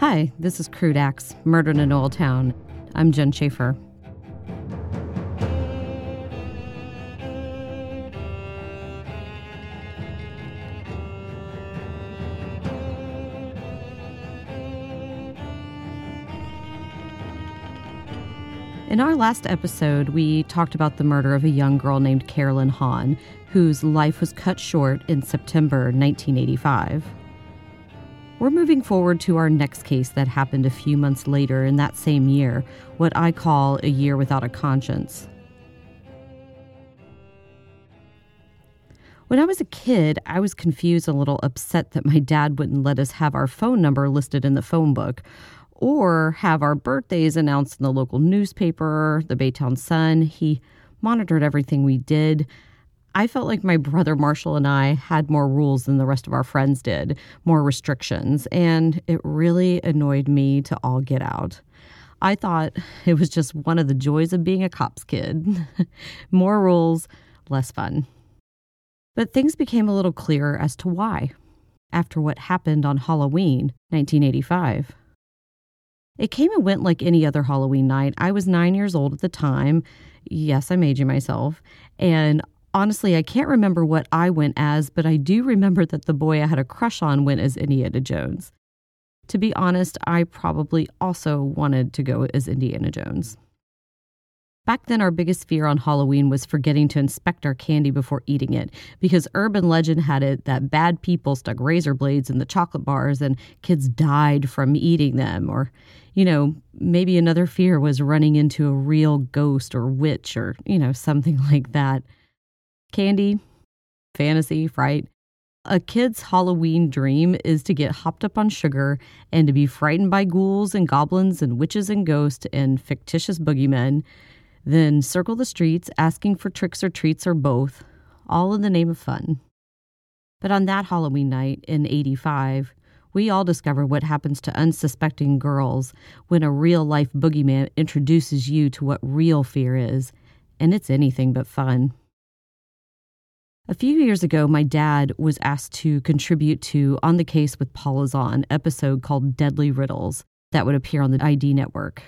Hi, this is Crude Acts, Murdered in an Oil Town. I'm Jen Schaefer. In our last episode, we talked about the murder of a young girl named Carolyn Hahn, whose life was cut short in September 1985. We're moving forward to our next case that happened a few months later in that same year, what I call a year without a conscience. When I was a kid, I was confused and a little upset that my dad wouldn't let us have our phone number listed in the phone book or have our birthdays announced in the local newspaper, the Baytown Sun. He monitored everything we did. I felt like my brother Marshall and I had more rules than the rest of our friends did, more restrictions, and it really annoyed me to all get out. I thought it was just one of the joys of being a cop's kid. more rules, less fun. But things became a little clearer as to why after what happened on Halloween 1985. It came and went like any other Halloween night. I was nine years old at the time. Yes, I'm aging myself. And honestly, I can't remember what I went as, but I do remember that the boy I had a crush on went as Indiana Jones. To be honest, I probably also wanted to go as Indiana Jones. Back then, our biggest fear on Halloween was forgetting to inspect our candy before eating it, because urban legend had it that bad people stuck razor blades in the chocolate bars and kids died from eating them. Or, you know, maybe another fear was running into a real ghost or witch or, you know, something like that. Candy, fantasy, fright. A kid's Halloween dream is to get hopped up on sugar and to be frightened by ghouls and goblins and witches and ghosts and fictitious boogeymen then circle the streets asking for tricks or treats or both, all in the name of fun. But on that Halloween night in 85, we all discover what happens to unsuspecting girls when a real life boogeyman introduces you to what real fear is, and it's anything but fun. A few years ago, my dad was asked to contribute to On the Case with Paula Zahn episode called Deadly Riddles that would appear on the ID network.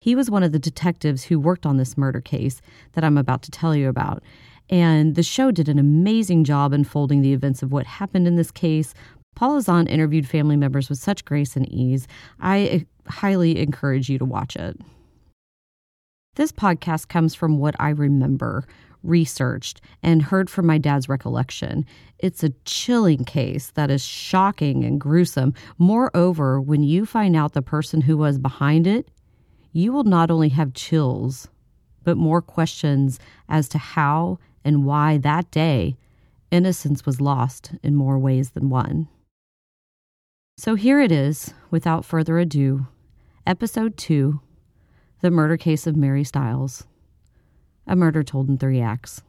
He was one of the detectives who worked on this murder case that I'm about to tell you about. And the show did an amazing job unfolding the events of what happened in this case. Paula Zahn interviewed family members with such grace and ease. I uh, highly encourage you to watch it. This podcast comes from what I remember, researched, and heard from my dad's recollection. It's a chilling case that is shocking and gruesome. Moreover, when you find out the person who was behind it, you will not only have chills, but more questions as to how and why that day innocence was lost in more ways than one. So here it is, without further ado, Episode 2 The Murder Case of Mary Stiles. A murder told in three acts.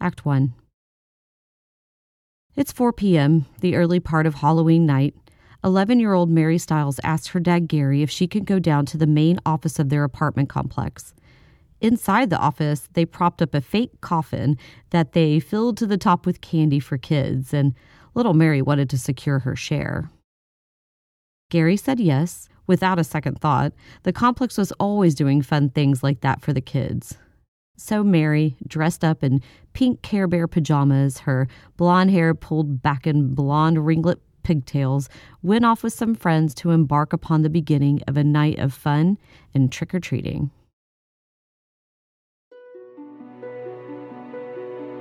Act 1 It's 4 p.m., the early part of Halloween night, 11 year old Mary Stiles asked her dad Gary if she could go down to the main office of their apartment complex. Inside the office, they propped up a fake coffin that they filled to the top with candy for kids, and little Mary wanted to secure her share. Gary said yes, without a second thought. The complex was always doing fun things like that for the kids. So Mary, dressed up in pink Care Bear pajamas, her blonde hair pulled back in blonde ringlet pigtails, went off with some friends to embark upon the beginning of a night of fun and trick or treating.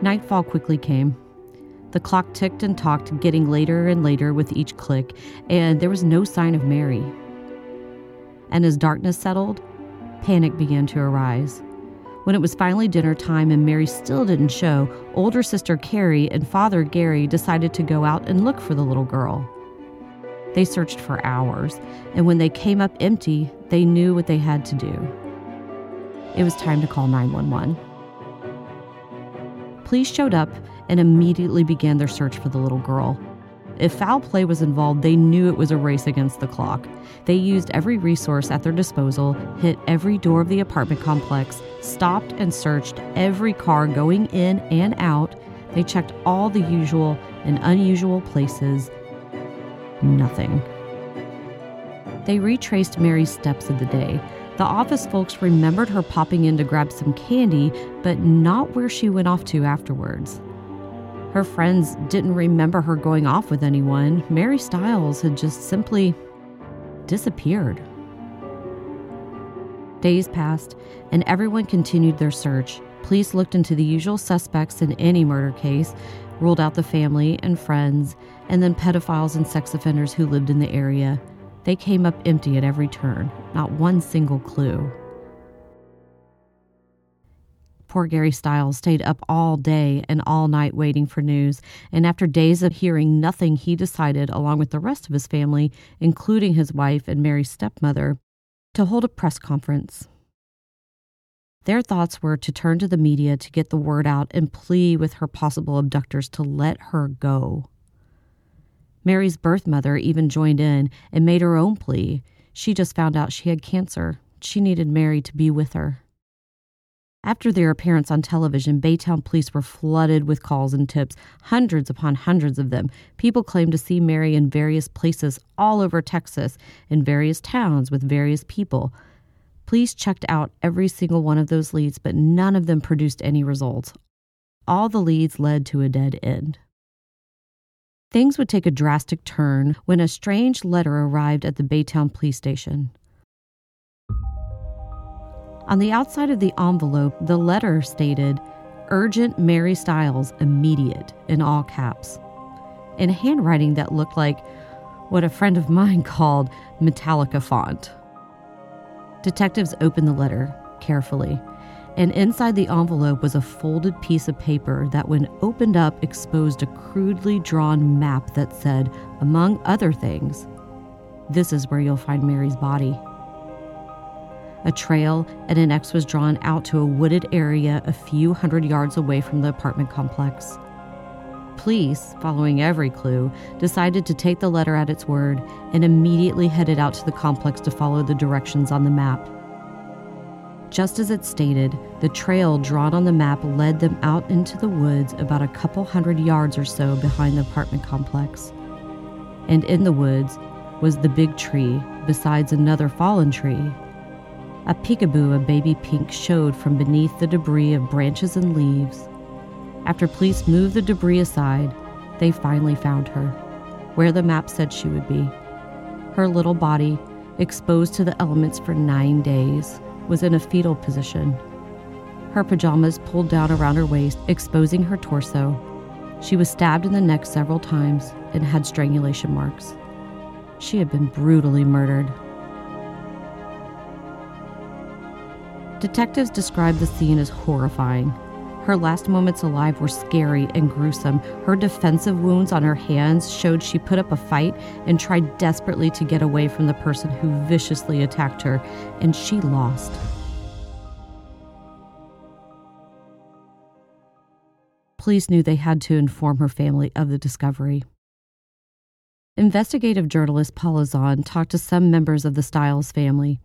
Nightfall quickly came. The clock ticked and talked, getting later and later with each click, and there was no sign of Mary. And as darkness settled, panic began to arise. When it was finally dinner time and Mary still didn't show, older sister Carrie and father Gary decided to go out and look for the little girl. They searched for hours, and when they came up empty, they knew what they had to do. It was time to call 911. Police showed up and immediately began their search for the little girl. If foul play was involved, they knew it was a race against the clock. They used every resource at their disposal, hit every door of the apartment complex, stopped and searched every car going in and out. They checked all the usual and unusual places. nothing. They retraced Mary's steps of the day. The office folks remembered her popping in to grab some candy, but not where she went off to afterwards. Her friends didn't remember her going off with anyone. Mary Stiles had just simply disappeared. Days passed, and everyone continued their search. Police looked into the usual suspects in any murder case, ruled out the family and friends, and then pedophiles and sex offenders who lived in the area. They came up empty at every turn, not one single clue. Poor Gary Stiles stayed up all day and all night waiting for news, and after days of hearing nothing, he decided, along with the rest of his family, including his wife and Mary's stepmother, to hold a press conference. Their thoughts were to turn to the media to get the word out and plead with her possible abductors to let her go. Mary's birth mother even joined in and made her own plea. She just found out she had cancer. She needed Mary to be with her. After their appearance on television, Baytown police were flooded with calls and tips, hundreds upon hundreds of them. People claimed to see Mary in various places all over Texas, in various towns with various people. Police checked out every single one of those leads, but none of them produced any results. All the leads led to a dead end. Things would take a drastic turn when a strange letter arrived at the Baytown police station. On the outside of the envelope, the letter stated, Urgent Mary Stiles, immediate, in all caps, in handwriting that looked like what a friend of mine called Metallica font. Detectives opened the letter carefully, and inside the envelope was a folded piece of paper that, when opened up, exposed a crudely drawn map that said, among other things, This is where you'll find Mary's body. A trail and an X was drawn out to a wooded area a few hundred yards away from the apartment complex. Police, following every clue, decided to take the letter at its word and immediately headed out to the complex to follow the directions on the map. Just as it stated, the trail drawn on the map led them out into the woods about a couple hundred yards or so behind the apartment complex. And in the woods was the big tree, besides another fallen tree a peekaboo of baby pink showed from beneath the debris of branches and leaves. After police moved the debris aside, they finally found her, where the map said she would be. Her little body, exposed to the elements for nine days, was in a fetal position. Her pajamas pulled down around her waist, exposing her torso. She was stabbed in the neck several times and had strangulation marks. She had been brutally murdered. Detectives described the scene as horrifying. Her last moments alive were scary and gruesome. Her defensive wounds on her hands showed she put up a fight and tried desperately to get away from the person who viciously attacked her, and she lost. Police knew they had to inform her family of the discovery. Investigative journalist Paula Zahn talked to some members of the Stiles family.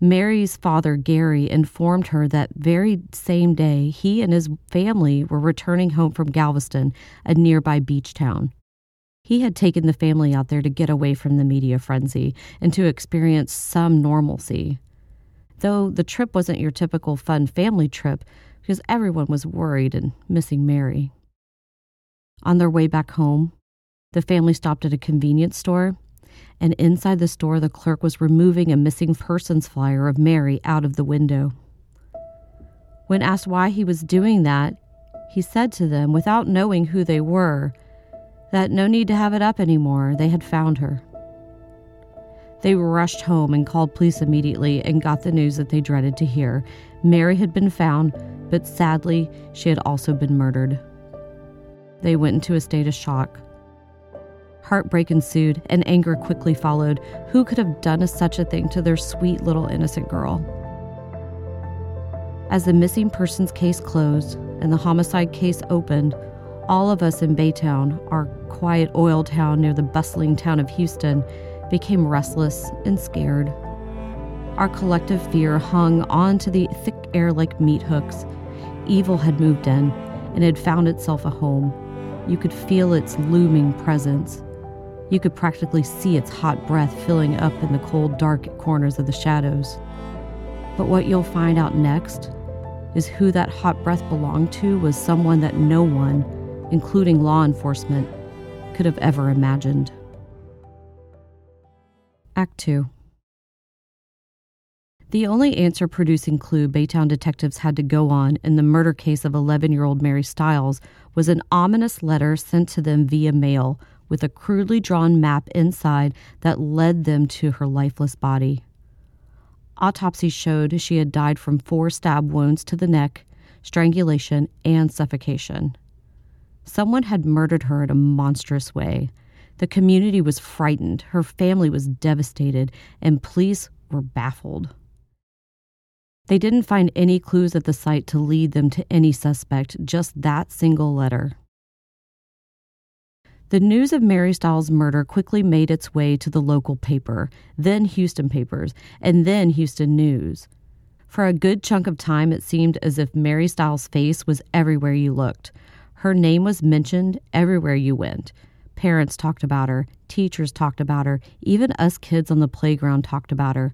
Mary's father, Gary, informed her that very same day he and his family were returning home from Galveston, a nearby beach town. He had taken the family out there to get away from the media frenzy and to experience some normalcy. Though the trip wasn't your typical fun family trip because everyone was worried and missing Mary. On their way back home, the family stopped at a convenience store and inside the store, the clerk was removing a missing persons flyer of Mary out of the window. When asked why he was doing that, he said to them, without knowing who they were, that no need to have it up anymore, they had found her. They rushed home and called police immediately and got the news that they dreaded to hear. Mary had been found, but sadly, she had also been murdered. They went into a state of shock. Heartbreak ensued, and anger quickly followed. Who could have done such a thing to their sweet little innocent girl? As the missing persons case closed and the homicide case opened, all of us in Baytown, our quiet oil town near the bustling town of Houston, became restless and scared. Our collective fear hung onto the thick air like meat hooks. Evil had moved in and had found itself a home. You could feel its looming presence. You could practically see its hot breath filling up in the cold, dark corners of the shadows. But what you'll find out next is who that hot breath belonged to was someone that no one, including law enforcement, could have ever imagined. Act 2 The only answer producing clue Baytown detectives had to go on in the murder case of 11 year old Mary Stiles was an ominous letter sent to them via mail with a crudely drawn map inside that led them to her lifeless body. Autopsy showed she had died from four stab wounds to the neck, strangulation, and suffocation. Someone had murdered her in a monstrous way. The community was frightened, her family was devastated, and police were baffled. They didn't find any clues at the site to lead them to any suspect, just that single letter. The news of Mary Stiles' murder quickly made its way to the local paper, then Houston papers, and then Houston News. For a good chunk of time, it seemed as if Mary Stiles' face was everywhere you looked. Her name was mentioned everywhere you went. Parents talked about her, teachers talked about her, even us kids on the playground talked about her.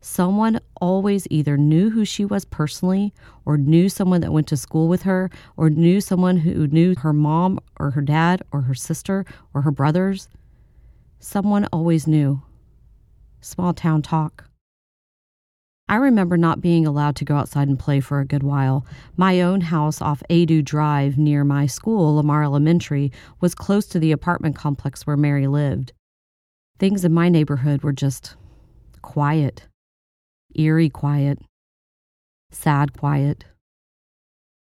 Someone always either knew who she was personally, or knew someone that went to school with her, or knew someone who knew her mom, or her dad, or her sister, or her brothers. Someone always knew. Small town talk. I remember not being allowed to go outside and play for a good while. My own house off Adu Drive near my school, Lamar Elementary, was close to the apartment complex where Mary lived. Things in my neighborhood were just quiet eerie quiet, sad quiet.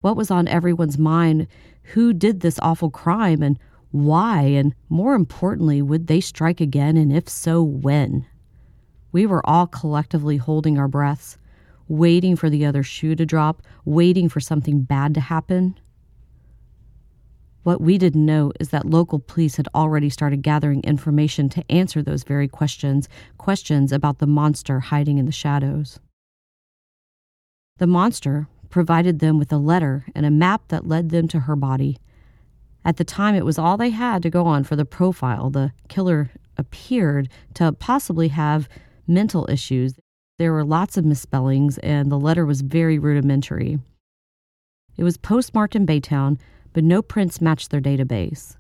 What was on everyone's mind? Who did this awful crime and why? And more importantly, would they strike again? And if so, when? We were all collectively holding our breaths, waiting for the other shoe to drop, waiting for something bad to happen. What we didn't know is that local police had already started gathering information to answer those very questions questions about the monster hiding in the shadows. The monster provided them with a letter and a map that led them to her body. At the time, it was all they had to go on for the profile. The killer appeared to possibly have mental issues. There were lots of misspellings, and the letter was very rudimentary. It was postmarked in Baytown, but no prints matched their database.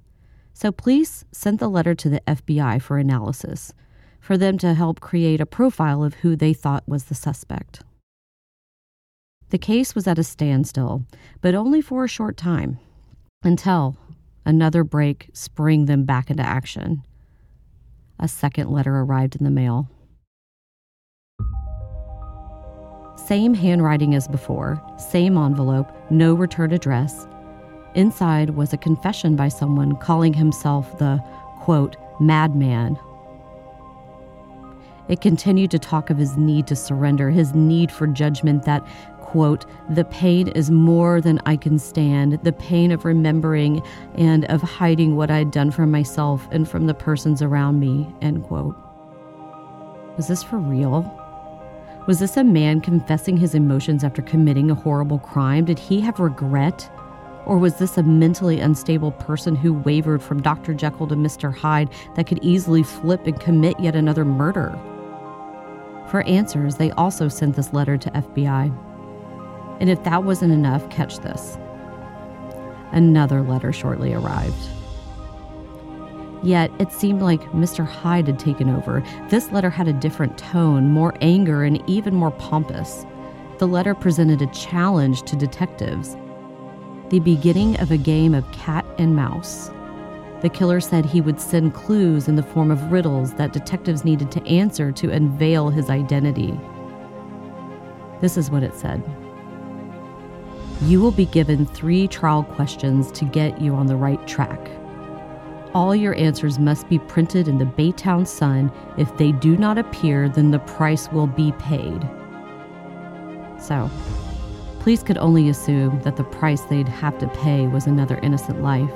So police sent the letter to the FBI for analysis, for them to help create a profile of who they thought was the suspect. The case was at a standstill, but only for a short time, until another break spring them back into action. A second letter arrived in the mail. Same handwriting as before, same envelope, no return address, Inside was a confession by someone calling himself the, quote, madman. It continued to talk of his need to surrender, his need for judgment that, quote, the pain is more than I can stand, the pain of remembering and of hiding what I had done for myself and from the persons around me, end quote. Was this for real? Was this a man confessing his emotions after committing a horrible crime? Did he have regret? Or was this a mentally unstable person who wavered from Dr. Jekyll to Mr. Hyde that could easily flip and commit yet another murder? For answers, they also sent this letter to FBI. And if that wasn't enough, catch this. Another letter shortly arrived. Yet it seemed like Mr. Hyde had taken over. This letter had a different tone, more anger, and even more pompous. The letter presented a challenge to detectives the beginning of a game of cat and mouse. The killer said he would send clues in the form of riddles that detectives needed to answer to unveil his identity. This is what it said You will be given three trial questions to get you on the right track. All your answers must be printed in the Baytown Sun. If they do not appear, then the price will be paid. So, Police could only assume that the price they'd have to pay was another innocent life,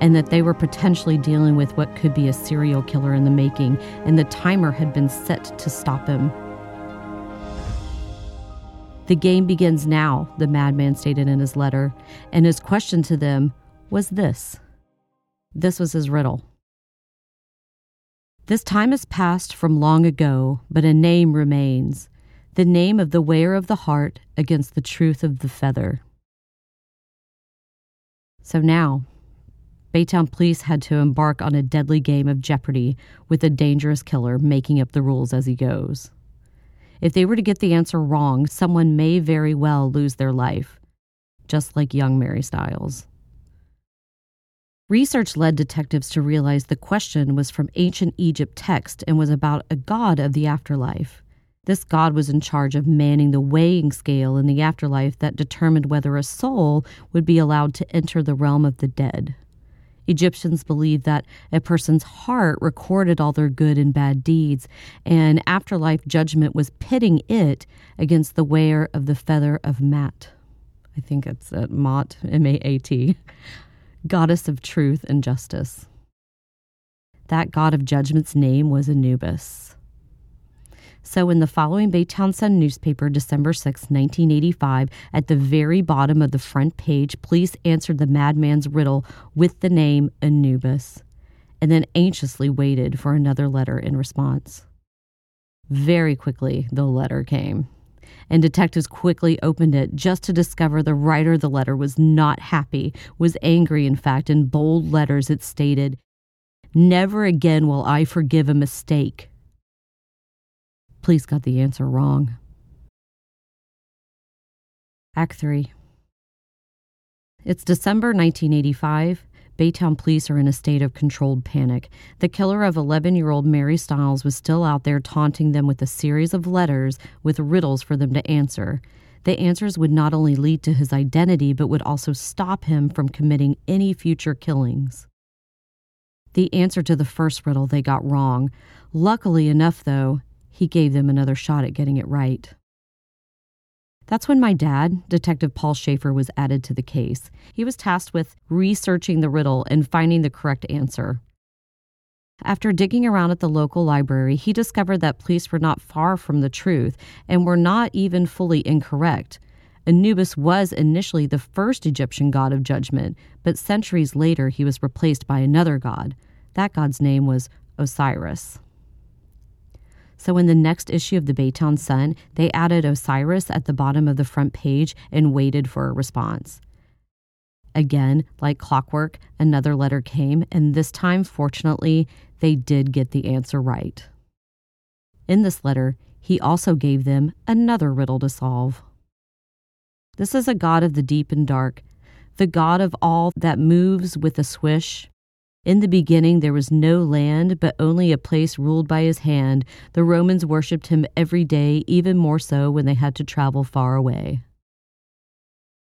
and that they were potentially dealing with what could be a serial killer in the making, and the timer had been set to stop him. The game begins now, the madman stated in his letter, and his question to them was this. This was his riddle. This time has passed from long ago, but a name remains the name of the wearer of the heart against the truth of the feather. So now, Baytown police had to embark on a deadly game of jeopardy with a dangerous killer making up the rules as he goes. If they were to get the answer wrong, someone may very well lose their life, just like young Mary Stiles. Research led detectives to realize the question was from ancient Egypt text and was about a god of the afterlife. This god was in charge of manning the weighing scale in the afterlife that determined whether a soul would be allowed to enter the realm of the dead. Egyptians believed that a person's heart recorded all their good and bad deeds, and afterlife judgment was pitting it against the wearer of the feather of Mat. I think it's uh, at Mot, M A A T, goddess of truth and justice. That god of judgment's name was Anubis. So, in the following Baytown Sun newspaper, December 6, 1985, at the very bottom of the front page, police answered the madman's riddle with the name Anubis, and then anxiously waited for another letter in response. Very quickly, the letter came, and detectives quickly opened it just to discover the writer of the letter was not happy, was angry, in fact. In bold letters, it stated, Never again will I forgive a mistake. Police got the answer wrong. Act 3. It's December 1985. Baytown police are in a state of controlled panic. The killer of 11 year old Mary Stiles was still out there taunting them with a series of letters with riddles for them to answer. The answers would not only lead to his identity, but would also stop him from committing any future killings. The answer to the first riddle they got wrong. Luckily enough, though, he gave them another shot at getting it right. That's when my dad, Detective Paul Schaefer, was added to the case. He was tasked with researching the riddle and finding the correct answer. After digging around at the local library, he discovered that police were not far from the truth and were not even fully incorrect. Anubis was initially the first Egyptian god of judgment, but centuries later he was replaced by another god. That god's name was Osiris. So in the next issue of the Baytown Sun, they added Osiris at the bottom of the front page and waited for a response. Again, like clockwork, another letter came, and this time, fortunately, they did get the answer right. In this letter, he also gave them another riddle to solve. This is a God of the deep and dark, the God of all that moves with a swish, in the beginning, there was no land, but only a place ruled by his hand. The Romans worshipped him every day, even more so when they had to travel far away.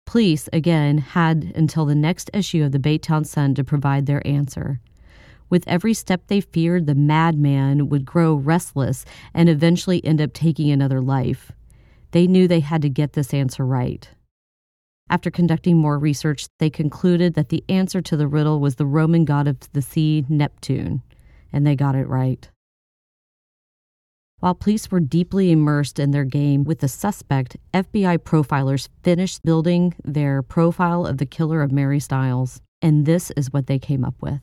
Police, again, had until the next issue of the Baytown Sun to provide their answer. With every step they feared the madman would grow restless and eventually end up taking another life. They knew they had to get this answer right. After conducting more research, they concluded that the answer to the riddle was the Roman god of the sea, Neptune, and they got it right. While police were deeply immersed in their game with the suspect, FBI profilers finished building their profile of the killer of Mary Stiles, and this is what they came up with.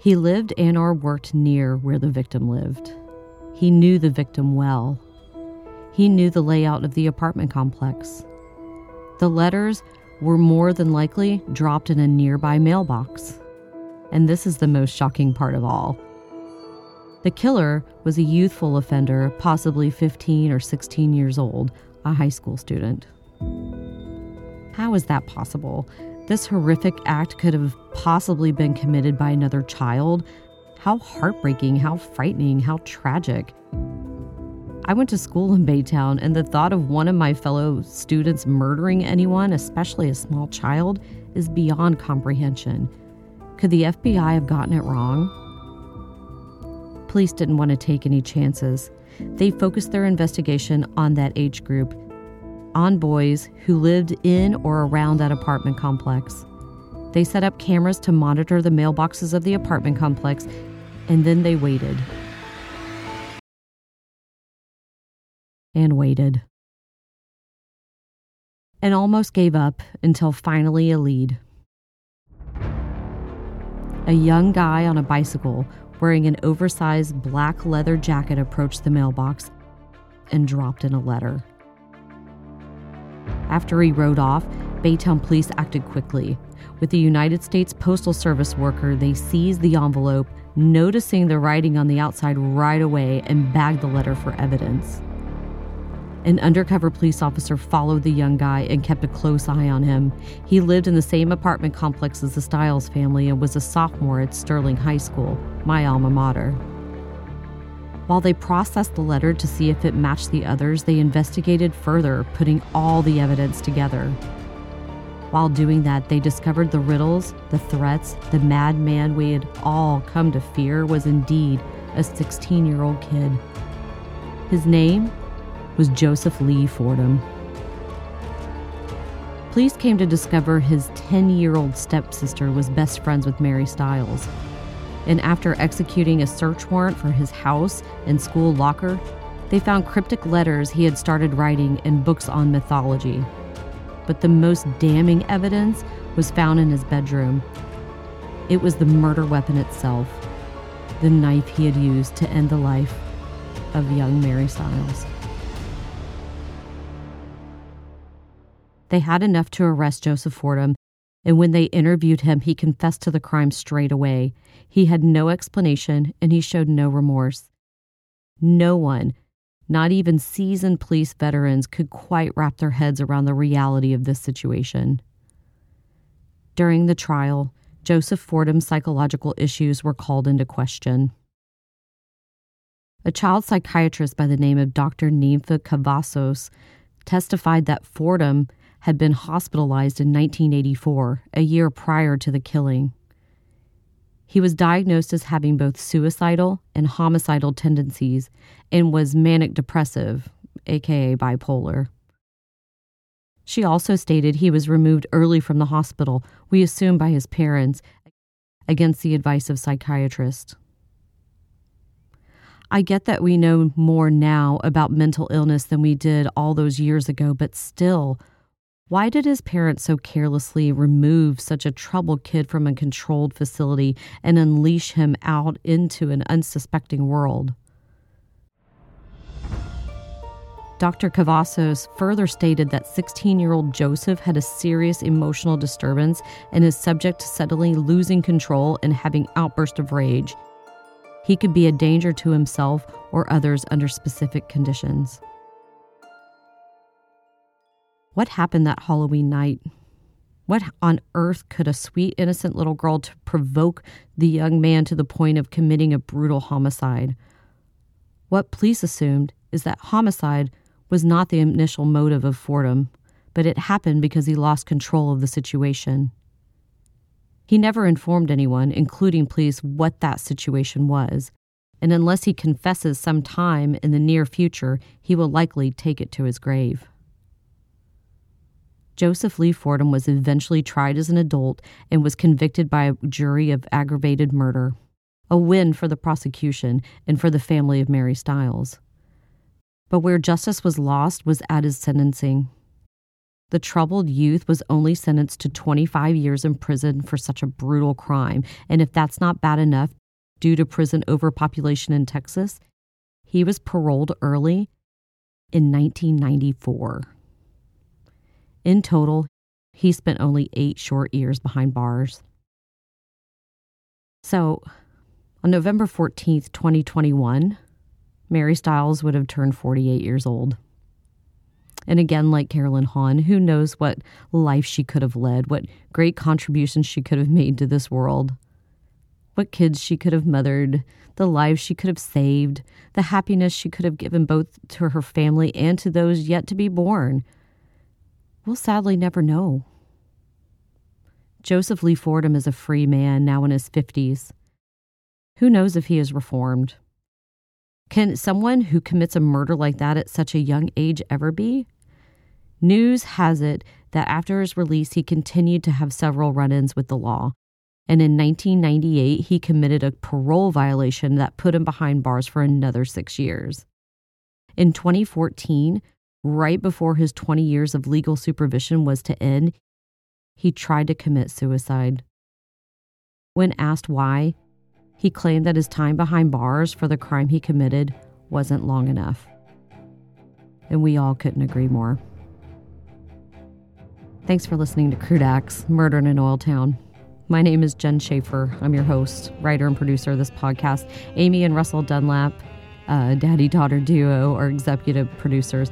He lived and or worked near where the victim lived. He knew the victim well he knew the layout of the apartment complex. The letters were more than likely dropped in a nearby mailbox. And this is the most shocking part of all. The killer was a youthful offender, possibly 15 or 16 years old, a high school student. How is that possible? This horrific act could have possibly been committed by another child. How heartbreaking, how frightening, how tragic. I went to school in Baytown, and the thought of one of my fellow students murdering anyone, especially a small child, is beyond comprehension. Could the FBI have gotten it wrong? Police didn't want to take any chances. They focused their investigation on that age group, on boys who lived in or around that apartment complex. They set up cameras to monitor the mailboxes of the apartment complex, and then they waited. And waited. And almost gave up until finally a lead. A young guy on a bicycle wearing an oversized black leather jacket approached the mailbox and dropped in a letter. After he rode off, Baytown police acted quickly. With the United States Postal Service worker, they seized the envelope, noticing the writing on the outside right away, and bagged the letter for evidence. An undercover police officer followed the young guy and kept a close eye on him. He lived in the same apartment complex as the Stiles family and was a sophomore at Sterling High School, my alma mater. While they processed the letter to see if it matched the others, they investigated further, putting all the evidence together. While doing that, they discovered the riddles, the threats, the madman we had all come to fear was indeed a 16 year old kid. His name was Joseph Lee Fordham. Police came to discover his 10 year old stepsister was best friends with Mary Stiles. And after executing a search warrant for his house and school locker, they found cryptic letters he had started writing and books on mythology. But the most damning evidence was found in his bedroom. It was the murder weapon itself, the knife he had used to end the life of young Mary Stiles. They had enough to arrest Joseph Fordham, and when they interviewed him, he confessed to the crime straight away. He had no explanation and he showed no remorse. No one, not even seasoned police veterans, could quite wrap their heads around the reality of this situation. During the trial, Joseph Fordham's psychological issues were called into question. A child psychiatrist by the name of Dr. Nympha Cavazos testified that Fordham had been hospitalized in 1984, a year prior to the killing. He was diagnosed as having both suicidal and homicidal tendencies and was manic depressive, aka bipolar. She also stated he was removed early from the hospital, we assume by his parents, against the advice of psychiatrists. I get that we know more now about mental illness than we did all those years ago, but still, why did his parents so carelessly remove such a troubled kid from a controlled facility and unleash him out into an unsuspecting world? Dr. Cavazos further stated that 16 year old Joseph had a serious emotional disturbance and is subject to suddenly losing control and having outbursts of rage. He could be a danger to himself or others under specific conditions. What happened that Halloween night? What on earth could a sweet, innocent little girl to provoke the young man to the point of committing a brutal homicide? What police assumed is that homicide was not the initial motive of Fordham, but it happened because he lost control of the situation. He never informed anyone, including police, what that situation was, and unless he confesses some time in the near future, he will likely take it to his grave. Joseph Lee Fordham was eventually tried as an adult and was convicted by a jury of aggravated murder, a win for the prosecution and for the family of Mary Stiles. But where justice was lost was at his sentencing. The troubled youth was only sentenced to 25 years in prison for such a brutal crime, and if that's not bad enough, due to prison overpopulation in Texas, he was paroled early in 1994. In total, he spent only eight short years behind bars. So, on November 14th, 2021, Mary Stiles would have turned 48 years old. And again, like Carolyn Hahn, who knows what life she could have led, what great contributions she could have made to this world, what kids she could have mothered, the lives she could have saved, the happiness she could have given both to her family and to those yet to be born We'll sadly never know. Joseph Lee Fordham is a free man now in his 50s. Who knows if he is reformed? Can someone who commits a murder like that at such a young age ever be? News has it that after his release, he continued to have several run ins with the law. And in 1998, he committed a parole violation that put him behind bars for another six years. In 2014, right before his 20 years of legal supervision was to end, he tried to commit suicide. When asked why, he claimed that his time behind bars for the crime he committed wasn't long enough. And we all couldn't agree more. Thanks for listening to Crude Acts Murder in an Oil Town. My name is Jen Schaefer. I'm your host, writer, and producer of this podcast. Amy and Russell Dunlap, uh, daddy daughter duo, are executive producers.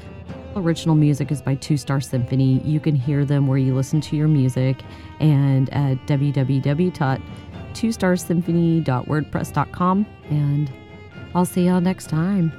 Original music is by Two Star Symphony. You can hear them where you listen to your music and at www.twostarsymphony.wordpress.com. And I'll see y'all next time.